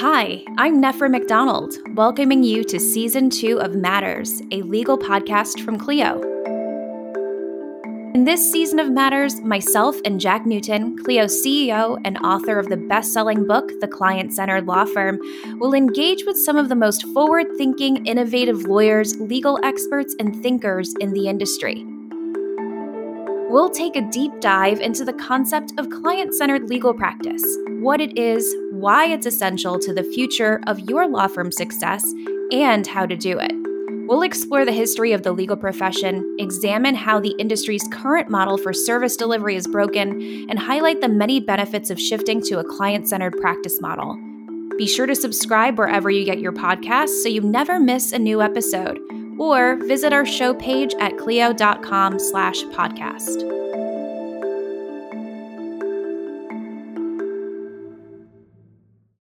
Hi, I'm Nefra McDonald, welcoming you to Season 2 of Matters, a legal podcast from Clio. In this season of Matters, myself and Jack Newton, Clio's CEO and author of the best selling book, The Client Centered Law Firm, will engage with some of the most forward thinking, innovative lawyers, legal experts, and thinkers in the industry. We'll take a deep dive into the concept of client centered legal practice, what it is, why it's essential to the future of your law firm success, and how to do it. We'll explore the history of the legal profession, examine how the industry's current model for service delivery is broken, and highlight the many benefits of shifting to a client centered practice model. Be sure to subscribe wherever you get your podcasts so you never miss a new episode, or visit our show page at clio.com slash podcast.